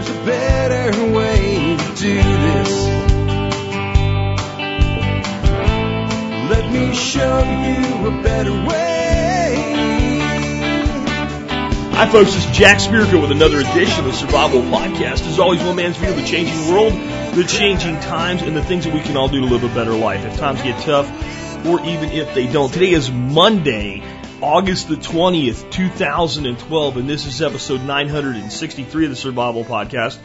there's a better way to do this. Let me show you a better way. Hi, folks. Is Jack Spirko with another edition of the Survival Podcast. As always, one man's view of the changing world, the changing times, and the things that we can all do to live a better life if times get tough or even if they don't. Today is Monday, August the 20th, 2012, and this is episode 963 of the Survival Podcast.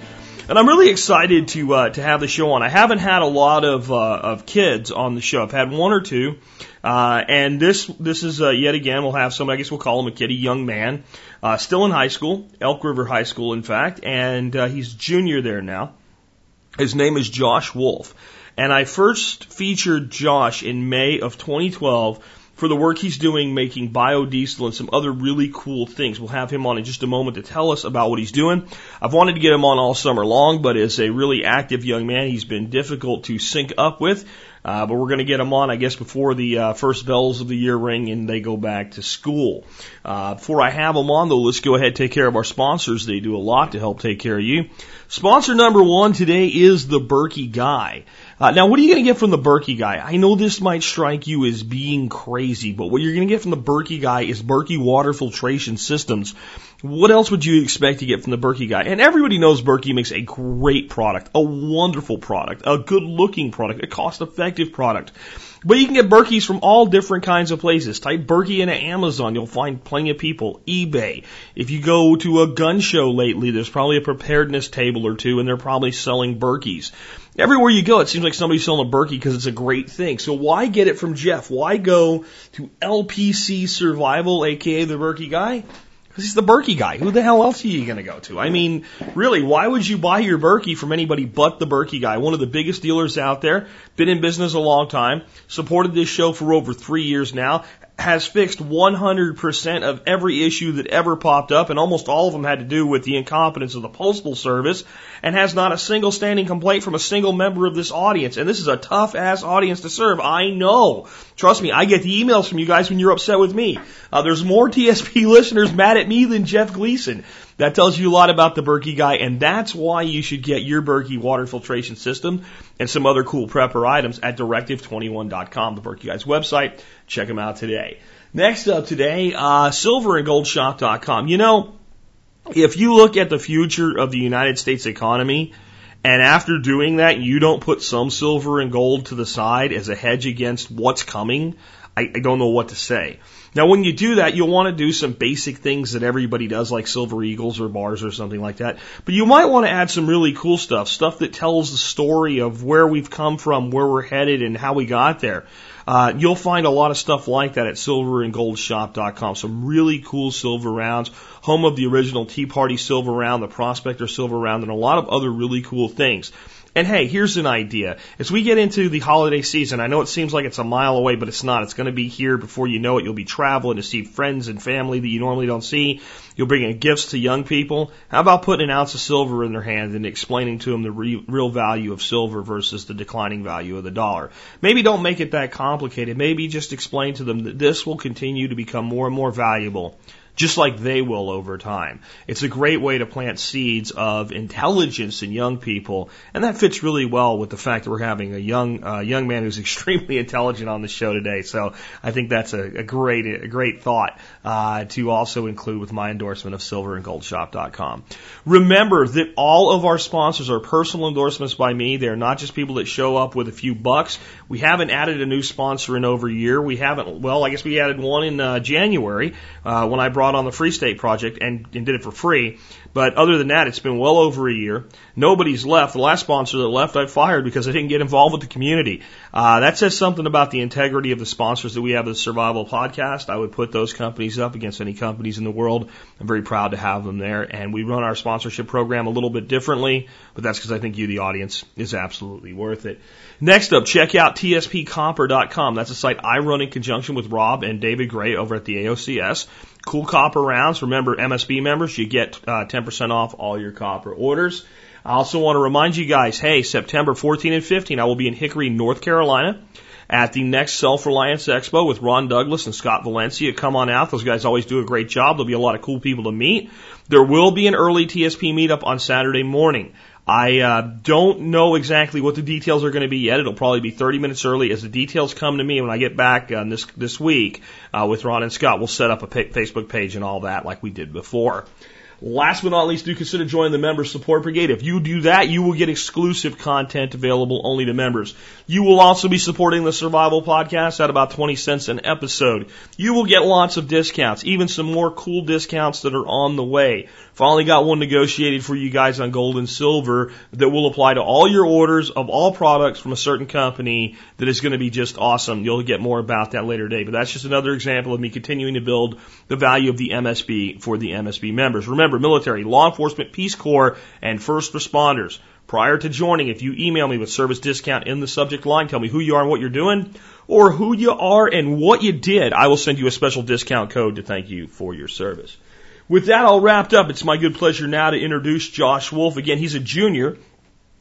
And I'm really excited to uh, to have the show on. I haven't had a lot of uh, of kids on the show. I've had one or two, uh, and this this is uh, yet again we'll have some. I guess we'll call him a kid, a young man, uh, still in high school, Elk River High School, in fact, and uh, he's junior there now. His name is Josh Wolf, and I first featured Josh in May of 2012 for the work he's doing making biodiesel and some other really cool things. We'll have him on in just a moment to tell us about what he's doing. I've wanted to get him on all summer long, but as a really active young man, he's been difficult to sync up with. Uh, but we're going to get him on, I guess, before the uh, first bells of the year ring and they go back to school. Uh, before I have him on, though, let's go ahead and take care of our sponsors. They do a lot to help take care of you. Sponsor number one today is the Berkey Guy. Uh, now, what are you going to get from the Berkey Guy? I know this might strike you as being crazy, but what you're going to get from the Berkey Guy is Berkey water filtration systems. What else would you expect to get from the Berkey Guy? And everybody knows Berkey makes a great product, a wonderful product, a good looking product, a cost effective product. But you can get Berkeys from all different kinds of places. Type Berkey into Amazon, you'll find plenty of people. eBay. If you go to a gun show lately, there's probably a preparedness table or two, and they're probably selling Berkeys. Everywhere you go, it seems like somebody's selling a Berkey because it's a great thing. So why get it from Jeff? Why go to LPC Survival, aka the Berkey guy? Because he's the Berkey guy. Who the hell else are you going to go to? I mean, really, why would you buy your Berkey from anybody but the Berkey guy? One of the biggest dealers out there, been in business a long time, supported this show for over three years now, has fixed 100% of every issue that ever popped up, and almost all of them had to do with the incompetence of the Postal Service, and has not a single standing complaint from a single member of this audience. And this is a tough ass audience to serve. I know. Trust me, I get the emails from you guys when you're upset with me. Uh, there's more TSP listeners mad at me than Jeff Gleason. That tells you a lot about the Berkey guy, and that's why you should get your Berkey water filtration system and some other cool prepper items at directive21.com, the Berkey guy's website. Check them out today. Next up today, uh, silverandgoldshop.com. You know, if you look at the future of the United States economy, and after doing that, you don't put some silver and gold to the side as a hedge against what's coming, I, I don't know what to say. Now, when you do that, you'll want to do some basic things that everybody does, like silver eagles or bars or something like that. But you might want to add some really cool stuff, stuff that tells the story of where we've come from, where we're headed, and how we got there. Uh, you'll find a lot of stuff like that at silverandgoldshop.com. Some really cool silver rounds, home of the original Tea Party silver round, the Prospector silver round, and a lot of other really cool things. And hey, here's an idea. As we get into the holiday season, I know it seems like it's a mile away, but it's not. It's going to be here before you know it. You'll be traveling to see friends and family that you normally don't see. You'll bring in gifts to young people. How about putting an ounce of silver in their hand and explaining to them the re- real value of silver versus the declining value of the dollar? Maybe don't make it that complicated. Maybe just explain to them that this will continue to become more and more valuable just like they will over time. It's a great way to plant seeds of intelligence in young people, and that fits really well with the fact that we're having a young uh, young man who's extremely intelligent on the show today. So I think that's a, a great a great thought uh, to also include with my endorsement of silverandgoldshop.com. Remember that all of our sponsors are personal endorsements by me. They're not just people that show up with a few bucks. We haven't added a new sponsor in over a year. We haven't. Well, I guess we added one in uh, January uh, when I brought brought on the Free State Project and, and did it for free. But other than that, it's been well over a year. Nobody's left. The last sponsor that left, I fired because I didn't get involved with the community. Uh, that says something about the integrity of the sponsors that we have the Survival Podcast. I would put those companies up against any companies in the world. I'm very proud to have them there. And we run our sponsorship program a little bit differently, but that's because I think you, the audience, is absolutely worth it. Next up, check out tspcopper.com. That's a site I run in conjunction with Rob and David Gray over at the AOCS. Cool copper rounds. Remember, MSB members, you get uh, 10% off all your copper orders. I also want to remind you guys, hey, September 14 and 15, I will be in Hickory, North Carolina at the next Self Reliance Expo with Ron Douglas and Scott Valencia. Come on out. Those guys always do a great job. There'll be a lot of cool people to meet. There will be an early TSP meetup on Saturday morning. I uh, don't know exactly what the details are going to be yet. It'll probably be 30 minutes early. As the details come to me when I get back uh, this this week uh, with Ron and Scott, we'll set up a pa- Facebook page and all that like we did before. Last but not least, do consider joining the Member Support Brigade. If you do that, you will get exclusive content available only to members. You will also be supporting the Survival Podcast at about 20 cents an episode. You will get lots of discounts, even some more cool discounts that are on the way. Finally got one negotiated for you guys on gold and silver that will apply to all your orders of all products from a certain company that is going to be just awesome. You'll get more about that later today, but that's just another example of me continuing to build the value of the MSB for the MSB members. Remember, military, law enforcement, Peace Corps, and first responders. Prior to joining, if you email me with service discount in the subject line, tell me who you are and what you're doing, or who you are and what you did, I will send you a special discount code to thank you for your service. With that all wrapped up, it's my good pleasure now to introduce Josh Wolf. Again, he's a junior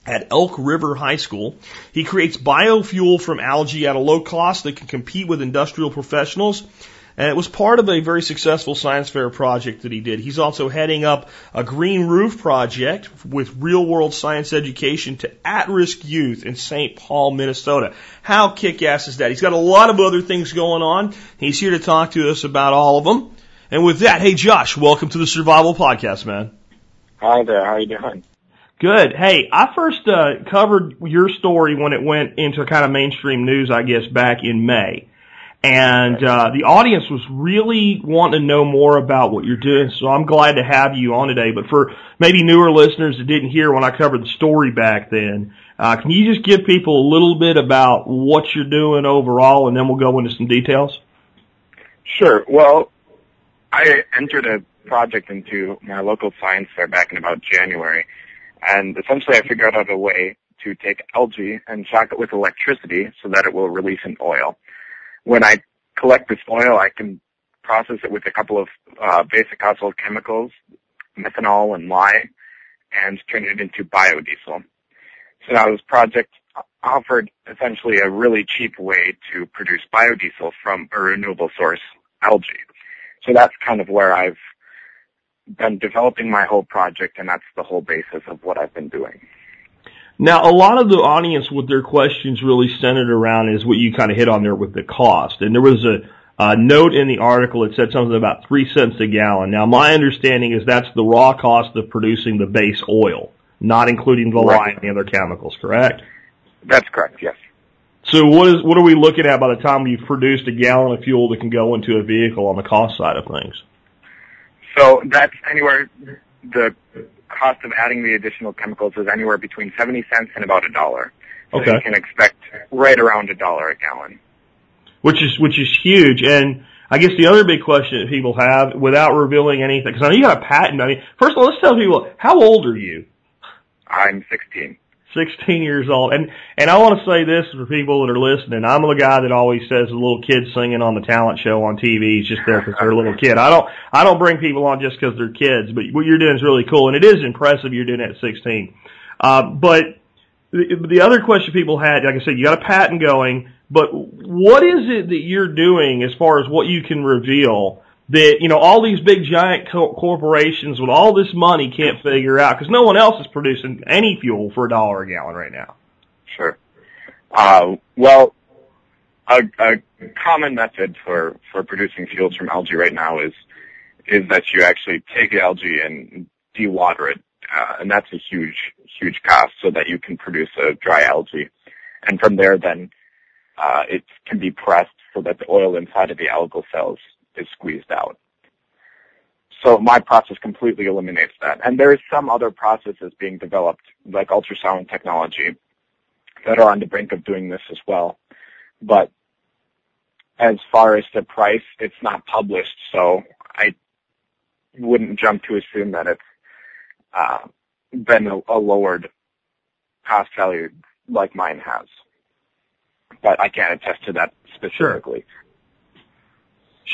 at Elk River High School. He creates biofuel from algae at a low cost that can compete with industrial professionals. And it was part of a very successful science fair project that he did. He's also heading up a green roof project with real world science education to at risk youth in St. Paul, Minnesota. How kick ass is that? He's got a lot of other things going on. He's here to talk to us about all of them. And with that, hey Josh, welcome to the Survival Podcast, man. Hi there. How you doing? Good. Hey, I first uh, covered your story when it went into kind of mainstream news, I guess, back in May. And uh, the audience was really wanting to know more about what you're doing, so I'm glad to have you on today. But for maybe newer listeners that didn't hear when I covered the story back then, uh, can you just give people a little bit about what you're doing overall, and then we'll go into some details? Sure. Well, I entered a project into my local science fair back in about January, and essentially I figured out a way to take algae and shock it with electricity so that it will release an oil. When I collect this oil, I can process it with a couple of uh, basic household chemicals, methanol and lye, and turn it into biodiesel. So now this project offered essentially a really cheap way to produce biodiesel from a renewable source, algae. So that's kind of where I've been developing my whole project, and that's the whole basis of what I've been doing. Now, a lot of the audience with their questions really centered around is what you kind of hit on there with the cost. And there was a, a note in the article that said something about three cents a gallon. Now, my understanding is that's the raw cost of producing the base oil, not including the Right. lye and the other chemicals, correct? That's correct, yes. So what is what are we looking at by the time you've produced a gallon of fuel that can go into a vehicle on the cost side of things? So that's anywhere, the cost of adding the additional chemicals is anywhere between 70 cents and about a dollar. So Okay. you can expect right around a dollar a gallon. which is which is huge. And I guess the other big question that people have, without revealing anything, because I know you got a patent. I mean, first of all, let's tell people how old are you? I'm 16. 16 years old. And and I want to say this for people that are listening. I'm the guy that always says the little kid singing on the talent show on TV is just there because they're a little kid. I don't I don't bring people on just because they're kids. But what you're doing is really cool, and it is impressive. You're doing it at 16. Uh, but the, the other question people had, like I said, you got a patent going. But what is it that you're doing as far as what you can reveal that you know all these big giant co- corporations with all this money can't figure out because no one else is producing any fuel for a dollar a gallon right now. Sure. Uh, well, a, a common method for, for producing fuels from algae right now is is that you actually take algae and dewater it, uh, and that's a huge huge cost, so that you can produce a dry algae, and from there then uh, it can be pressed so that the oil inside of the algal cells is squeezed out. So my process completely eliminates that. And there is some other processes being developed, like ultrasound technology, that are on the brink of doing this as well. But as far as the price, it's not published, so I wouldn't jump to assume that it's uh, been a, a lowered cost value like mine has. But I can't attest to that specifically.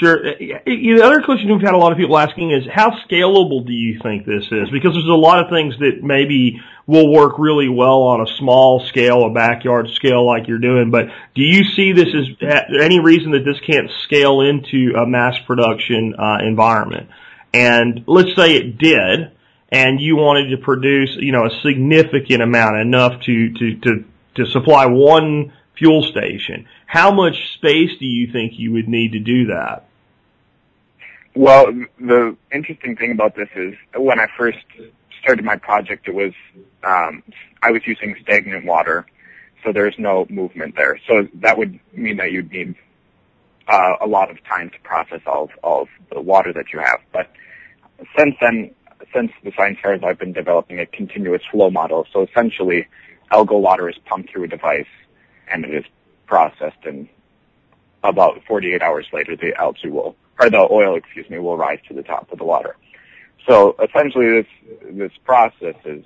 Sure. Uh, the other question we've had a lot of people asking is how scalable do you think this is? Because there's a lot of things that maybe will work really well on a small scale, a backyard scale like you're doing, but do you see this as any reason that this can't scale into a mass production uh, environment? And let's say it did, and you wanted to produce, you know, a significant amount, enough to, to, to, to supply one fuel station. How much space do you think you would need to do that? Well, the interesting thing about this is when I first started my project, it was um, I was using stagnant water, so there's no movement there. So that would mean that you'd need uh, a lot of time to process all of, all of the water that you have. But since then, since the science fairs, I've been developing a continuous flow model. So essentially, algal water is pumped through a device and it is processed and about 48 hours later the algae will, or the oil, excuse me, will rise to the top of the water. So essentially this, this process is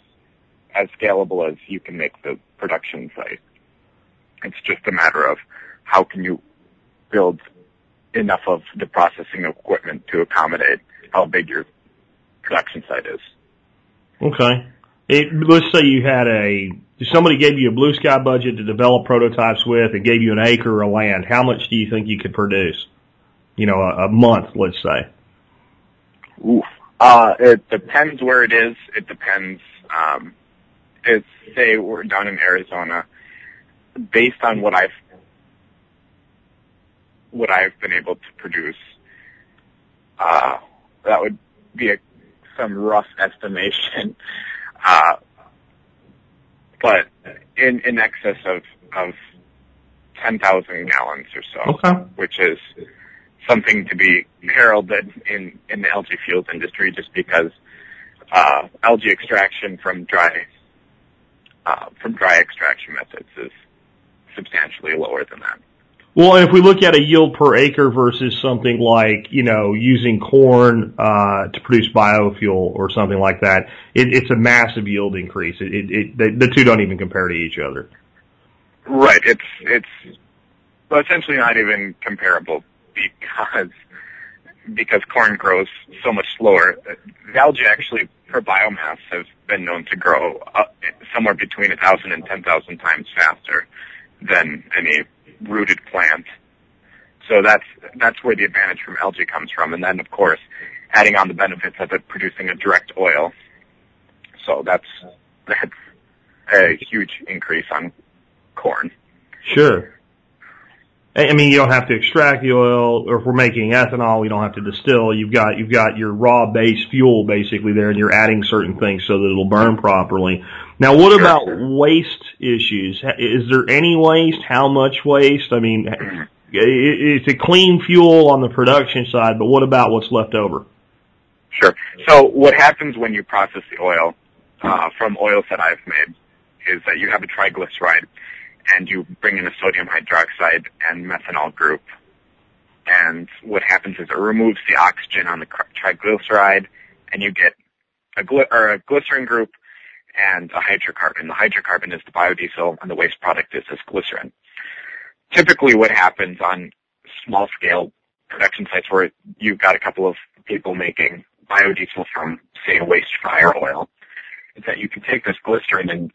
as scalable as you can make the production site. It's just a matter of how can you build enough of the processing equipment to accommodate how big your production site is. Okay. It, let's say you had a somebody gave you a blue sky budget to develop prototypes with and gave you an acre of land. How much do you think you could produce? You know, a, a month, let's say. Oof. Uh, it depends where it is. It depends. Um, it's say we're down in Arizona. Based on what I've what I've been able to produce, uh, that would be a, some rough estimation. Uh, but in in excess of of ten thousand gallons or so, okay. which is something to be heralded in in the algae fuels industry, just because uh, algae extraction from dry uh, from dry extraction methods is substantially lower than that. Well, if we look at a yield per acre versus something like, you know, using corn uh, to produce biofuel or something like that, it, it's a massive yield increase. It, it, it, the, the two don't even compare to each other. Right. It's it's essentially not even comparable because because corn grows so much slower. Algae actually per biomass has been known to grow uh, somewhere between a thousand and ten thousand times faster than any rooted plant. So that's that's where the advantage from algae comes from, and then of course adding on the benefits of it producing a direct oil. So that's that's a huge increase on corn. Sure. I mean, you don't have to extract the oil, or if we're making ethanol, you don't have to distill. You've got you've got your raw base fuel basically there, and you're adding certain things so that it'll burn properly. Now, what about waste issues? Is there any waste? How much waste? I mean, it's a clean fuel on the production side, but what about what's left over? Sure. So what happens when you process the oil uh, from oils that I've made is that you have a triglyceride and you bring in a sodium hydroxide and methanol group. And what happens is it removes the oxygen on the triglyceride and you get a, or a glycerin group and a hydrocarbon. The hydrocarbon is the biodiesel and the waste product is this glycerin. Typically what happens on small scale production sites where you've got a couple of people making biodiesel from, say, a waste fryer oil, is that you can take this glycerin and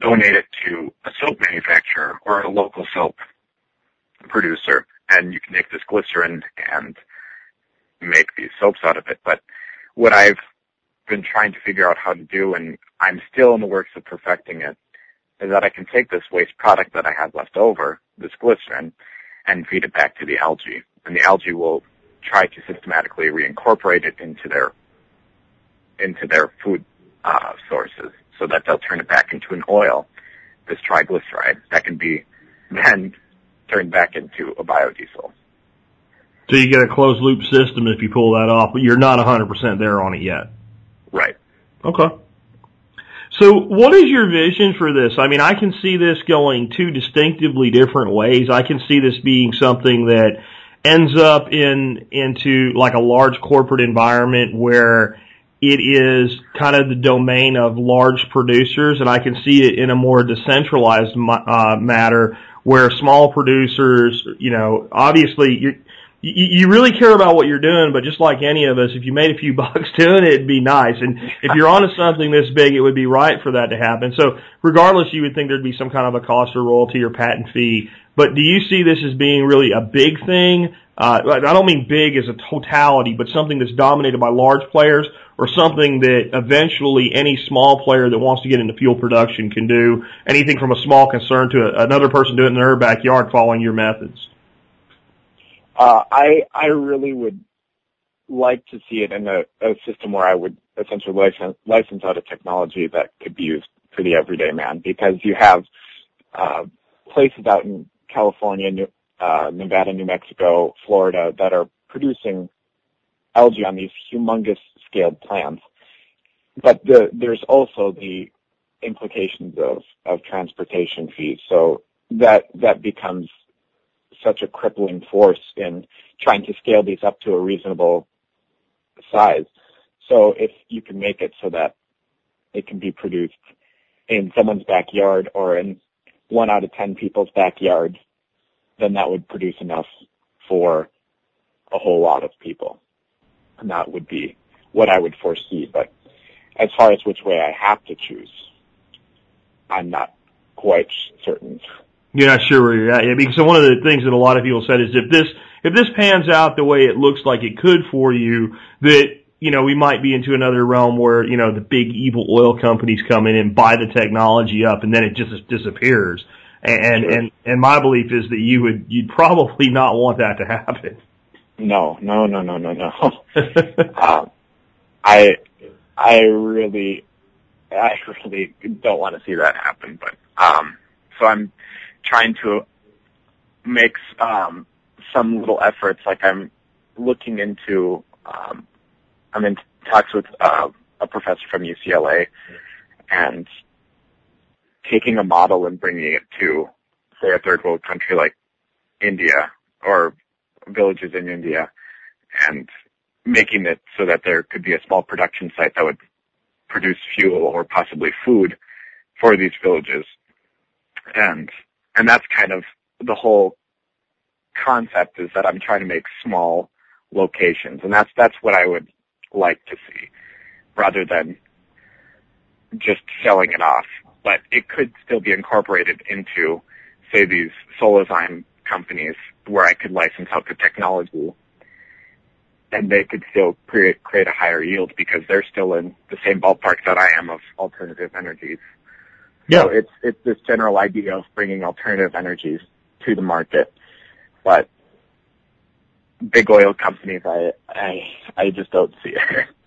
donate it to a soap manufacturer or a local soap producer, and you can take this glycerin and make these soaps out of it. But what I've been trying to figure out how to do, and I'm still in the works of perfecting it, is that I can take this waste product that I have left over, this glycerin, and feed it back to the algae. And the algae will try to systematically reincorporate it into their into their food uh, sources so that they'll turn it back into an oil, this triglyceride, that can be then turned back into a biodiesel. So you get a closed loop system if you pull that off, but you're not 100% there on it yet. Right. Okay. So what is your vision for this? I mean, I can see this going two distinctively different ways. I can see this being something that ends up in, into like a large corporate environment where it is kind of the domain of large producers, and I can see it in a more decentralized uh, matter where small producers, you know, obviously you you, really care about what you're doing, but just like any of us, if you made a few bucks doing it, it'd be nice. And if you're onto something this big, it would be right for that to happen. So regardless, you would think there'd be some kind of a cost or royalty or patent fee. But do you see this as being really a big thing? Uh, I don't mean big as a totality, but something that's dominated by large players or something that eventually any small player that wants to get into fuel production can do anything from a small concern to a, another person doing it in their backyard following your methods. Uh, I I really would like to see it in a, a system where I would essentially license, license out a technology that could be used for the everyday man because you have uh, places out in California, New, uh, Nevada, New Mexico, Florida that are producing algae on these humongous scaled plants. But the, there's also the implications of, of transportation fees. So that that becomes such a crippling force in trying to scale these up to a reasonable size. So if you can make it so that it can be produced in someone's backyard or in one out of ten people's backyard, then that would produce enough for a whole lot of people. And that would be what I would foresee. But as far as which way I have to choose, I'm not quite certain. You're not sure where you're at yet. Because one of the things that a lot of people said is if this if this pans out the way it looks like it could for you, that you know we might be into another realm where you know the big evil oil companies come in and buy the technology up, and then it just disappears. And Sure. and and my belief is that you would you'd probably not want that to happen. No, no, no, no, no, no. um, I, I really, I really don't want to see that happen. But um, so I'm trying to make um, some little efforts. Like I'm looking into, um, I'm in talks with uh, a professor from UCLA, and taking a model and bringing it to, say, a third world country like India or villages in India and making it so that there could be a small production site that would produce fuel or possibly food for these villages. And, and that's kind of the whole concept is that I'm trying to make small locations and that's, that's what I would like to see rather than just selling it off. But it could still be incorporated into, say, these Solazyme companies where I could license out the technology and they could still create, create a higher yield because they're still in the same ballpark that I am of alternative energies. So it's, it's this general idea of bringing alternative energies to the market. But big oil companies, I, I, I just don't see it.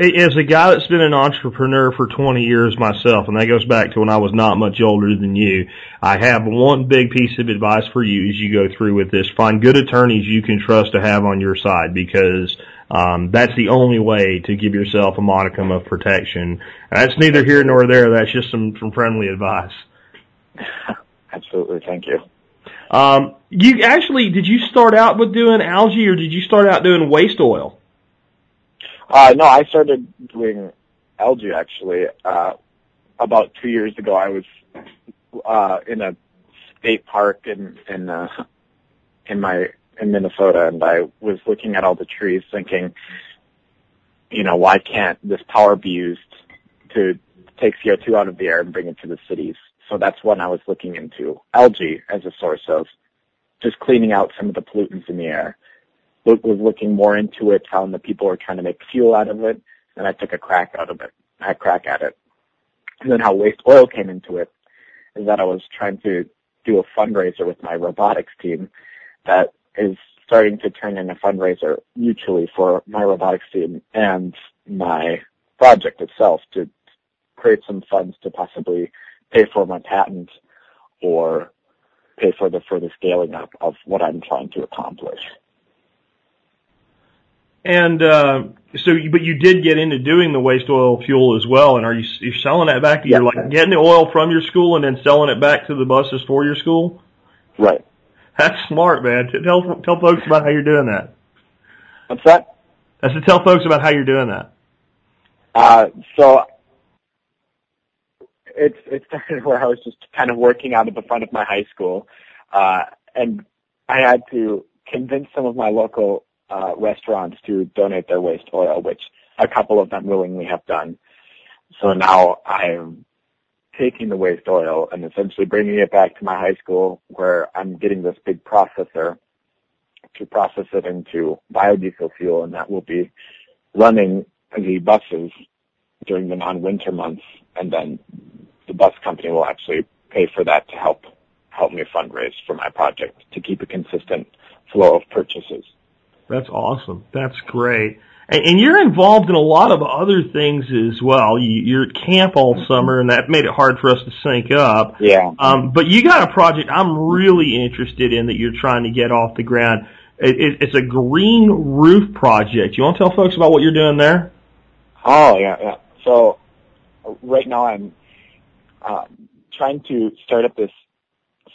As a guy that's been an entrepreneur for 20 years myself, and that goes back to when I was not much older than you, I have one big piece of advice for you as you go through with this. Find good attorneys you can trust to have on your side because um, that's the only way to give yourself a modicum of protection. That's neither here nor there. That's just some, some friendly advice. Absolutely. Thank you. Um, you actually, did you start out with doing algae or did you start out doing waste oil? Uh, no, I started doing algae actually, uh, about two years ago. I was, uh, in a state park in, in, uh, in my, in Minnesota and I was looking at all the trees thinking, you know, why can't this power be used to take CO2 out of the air and bring it to the cities? So that's when I was looking into algae as a source of just cleaning out some of the pollutants in the air was looking more into it, found that people were trying to make fuel out of it, and I took a crack out of it, a crack at it. And then how waste oil came into it is that I was trying to do a fundraiser with my robotics team that is starting to turn in a fundraiser mutually for my robotics team and my project itself to create some funds to possibly pay for my patent or pay for the further scaling up of what I'm trying to accomplish. And uh, so, you, but you did get into doing the waste oil fuel as well. And are you you're selling that back? To you're like getting the oil from your school and then selling it back to the buses for your school. Right. That's smart, man. Tell tell folks about how you're doing that. What's that? That's to tell folks about how you're doing that. Uh, so it's it started where I was just kind of working out at the front of my high school, uh, and I had to convince some of my local uh, restaurants to donate their waste oil, which a couple of them willingly have done. So now I'm taking the waste oil and essentially bringing it back to my high school where I'm getting this big processor to process it into biodiesel fuel and that will be running the buses during the non-winter months and then the bus company will actually pay for that to help help me fundraise for my project to keep a consistent flow of purchases. That's awesome. That's great. And, and you're involved in a lot of other things as well. You, you're at camp all summer, and that made it hard for us to sync up. Yeah. Um, but you got a project I'm really interested in that you're trying to get off the ground. It, it, it's a green roof project. You want to tell folks about what you're doing there? Oh yeah, yeah. So right now I'm um, trying to start up this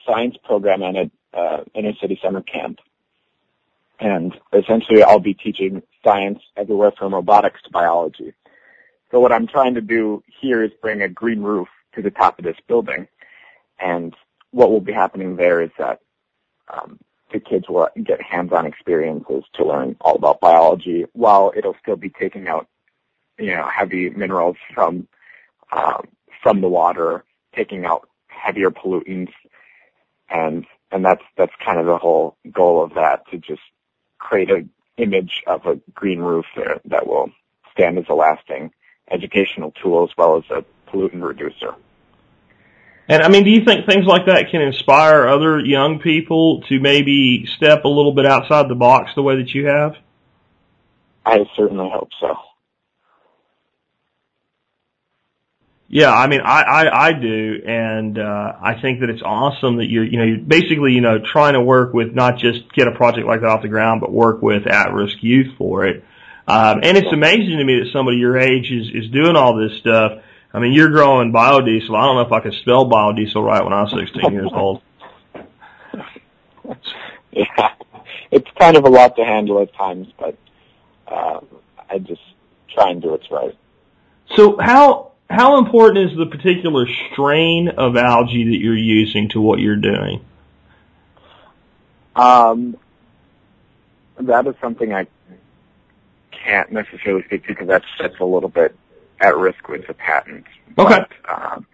science program at a uh, inner city summer camp and essentially I'll be teaching science everywhere from robotics to biology. So what I'm trying to do here is bring a green roof to the top of this building. And what will be happening there is that um, the kids will get hands-on experiences to learn all about biology while it'll still be taking out, you know, heavy minerals from um, from the water, taking out heavier pollutants, and and that's that's kind of the whole goal of that to just create an image of a green roof there that will stand as a lasting educational tool as well as a pollutant reducer. And I mean, do you think things like that can inspire other young people to maybe step a little bit outside the box the way that you have? I certainly hope so. Yeah, I mean, I, I, I do, and uh, I think that it's awesome that you're, you know, you're basically, you know, trying to work with not just get a project like that off the ground, but work with at-risk youth for it. Um, and it's amazing to me that somebody your age is is doing all this stuff. I mean, you're growing biodiesel. I don't know if I could spell biodiesel right when I was 16 years old. Yeah, it's kind of a lot to handle at times, but uh, I just try and do what's right. So how how important is the particular strain of algae that you're using to what you're doing? Um, that is something I can't necessarily speak to because that's that's a little bit at risk with the patent. Okay. But, um,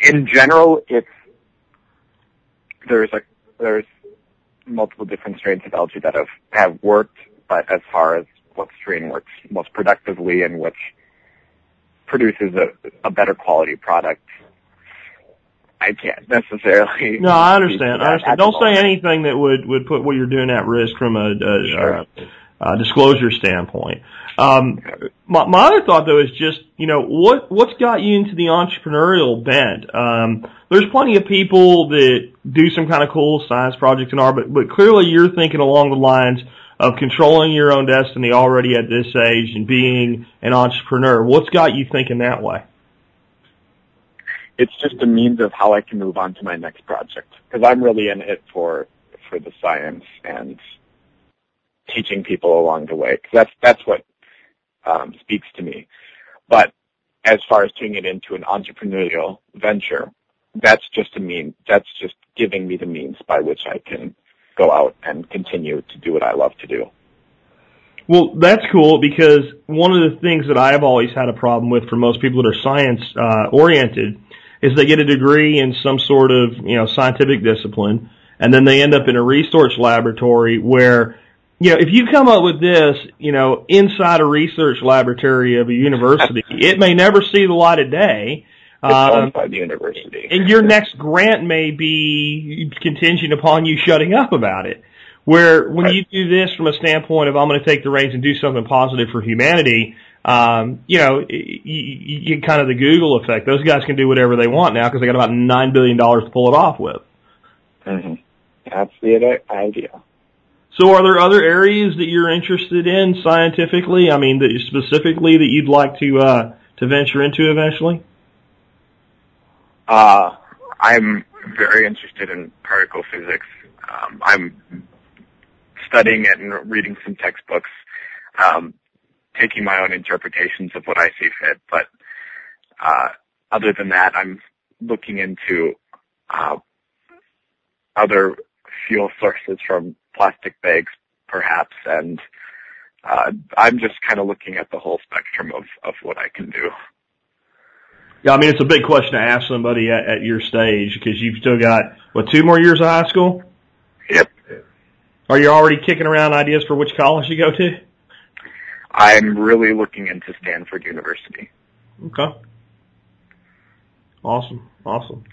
in general, it's there's a there's multiple different strains of algae that have have worked, but as far as what strain works most productively and which produces a, a better quality product. I can't necessarily. No, I understand. I understand. Don't say anything that would would put what you're doing at risk from a, a, Sure. a, a disclosure standpoint. Um, my, my other thought though is just you know what what's got you into the entrepreneurial bent. Um, there's plenty of people that do some kind of cool science projects and all, but but clearly you're thinking along the lines of controlling your own destiny already at this age and being an entrepreneur. What's got you thinking that way? It's just a means of how I can move on to my next project because I'm really in it for for the science and teaching people along the way. 'Cause that's that's what um, speaks to me. But as far as turning it into an entrepreneurial venture, that's just a mean. That's just giving me the means by which I can go out and continue to do what I love to do. Well, that's cool because one of the things that I've always had a problem with for most people that are science uh, oriented is they get a degree in some sort of you know scientific discipline, and then they end up in a research laboratory where you know if you come up with this you know inside a research laboratory of a university, it may never see the light of day. Um, owned by the university. and your next grant may be contingent upon you shutting up about it. Where when Right. you do this from a standpoint of I'm going to take the reins and do something positive for humanity, um, you know, you, you get kind of the Google effect. Those guys can do whatever they want now because they got about nine billion dollars to pull it off with. hmm That's the idea. So, are there other areas that you're interested in scientifically? I mean, that specifically that you'd like to uh, to venture into eventually? Uh, I'm very interested in particle physics. Um, I'm studying it and reading some textbooks, um, taking my own interpretations of what I see fit. But uh, other than that, I'm looking into uh, other fuel sources from plastic bags, perhaps, and uh, I'm just kind of looking at the whole spectrum of of what I can do. Yeah, I mean it's a big question to ask somebody at, at your stage because you've still got what two more years of high school. Yep. Are you already kicking around ideas for which college you go to? I'm really looking into Stanford University. Okay. Awesome. Awesome.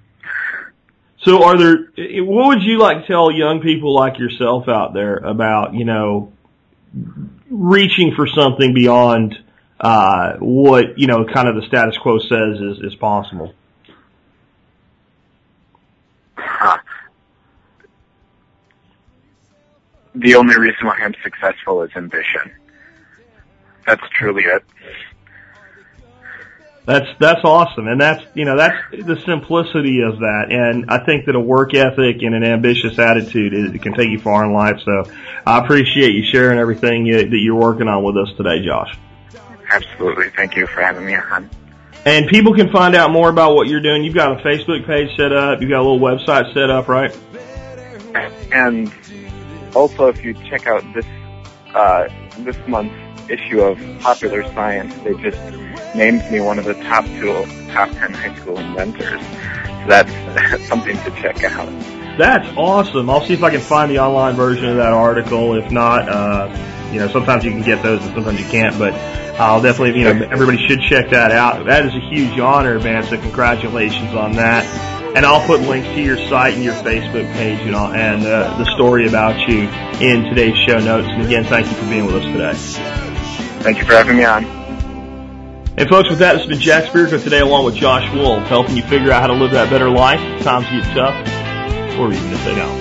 So are there, what would you like to tell young people like yourself out there about, you know, reaching for something beyond, uh, what, you know, kind of the status quo says is, is possible? Huh. The only reason why I'm successful is ambition. That's truly it. That's that's awesome, and that's you know that's the simplicity of that, and I think that a work ethic and an ambitious attitude is, can take you far in life. So I appreciate you sharing everything that you're working on with us today, Josh. Absolutely, thank you for having me on. And people can find out more about what you're doing. You've got a Facebook page set up. You've got a little website set up, right? And also, if you check out this uh, this month's issue of Popular Science, they just named me one of the top two, top ten high school inventors. So that's, that's something to check out. That's awesome. I'll see if I can find the online version of that article. If not, uh, you know, sometimes you can get those and sometimes you can't, but I'll definitely, you know, everybody should check that out. That is a huge honor, man. So congratulations on that. And I'll put links to your site and your Facebook page and, all, and uh, the story about you in today's show notes. And again, thank you for being with us today. Thank you for having me on. And folks, with that, this has been Jack Spirko today along with Josh Wolf, helping you figure out how to live that better life if times get tough, or even if they don't.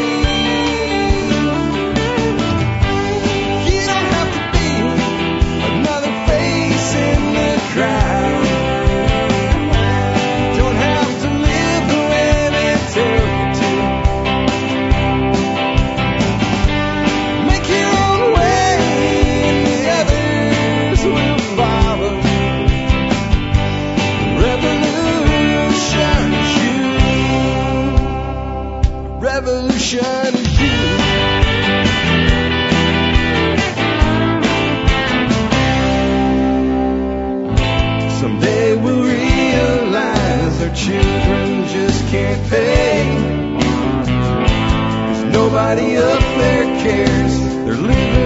Can't pay. Cause nobody up there cares. They're living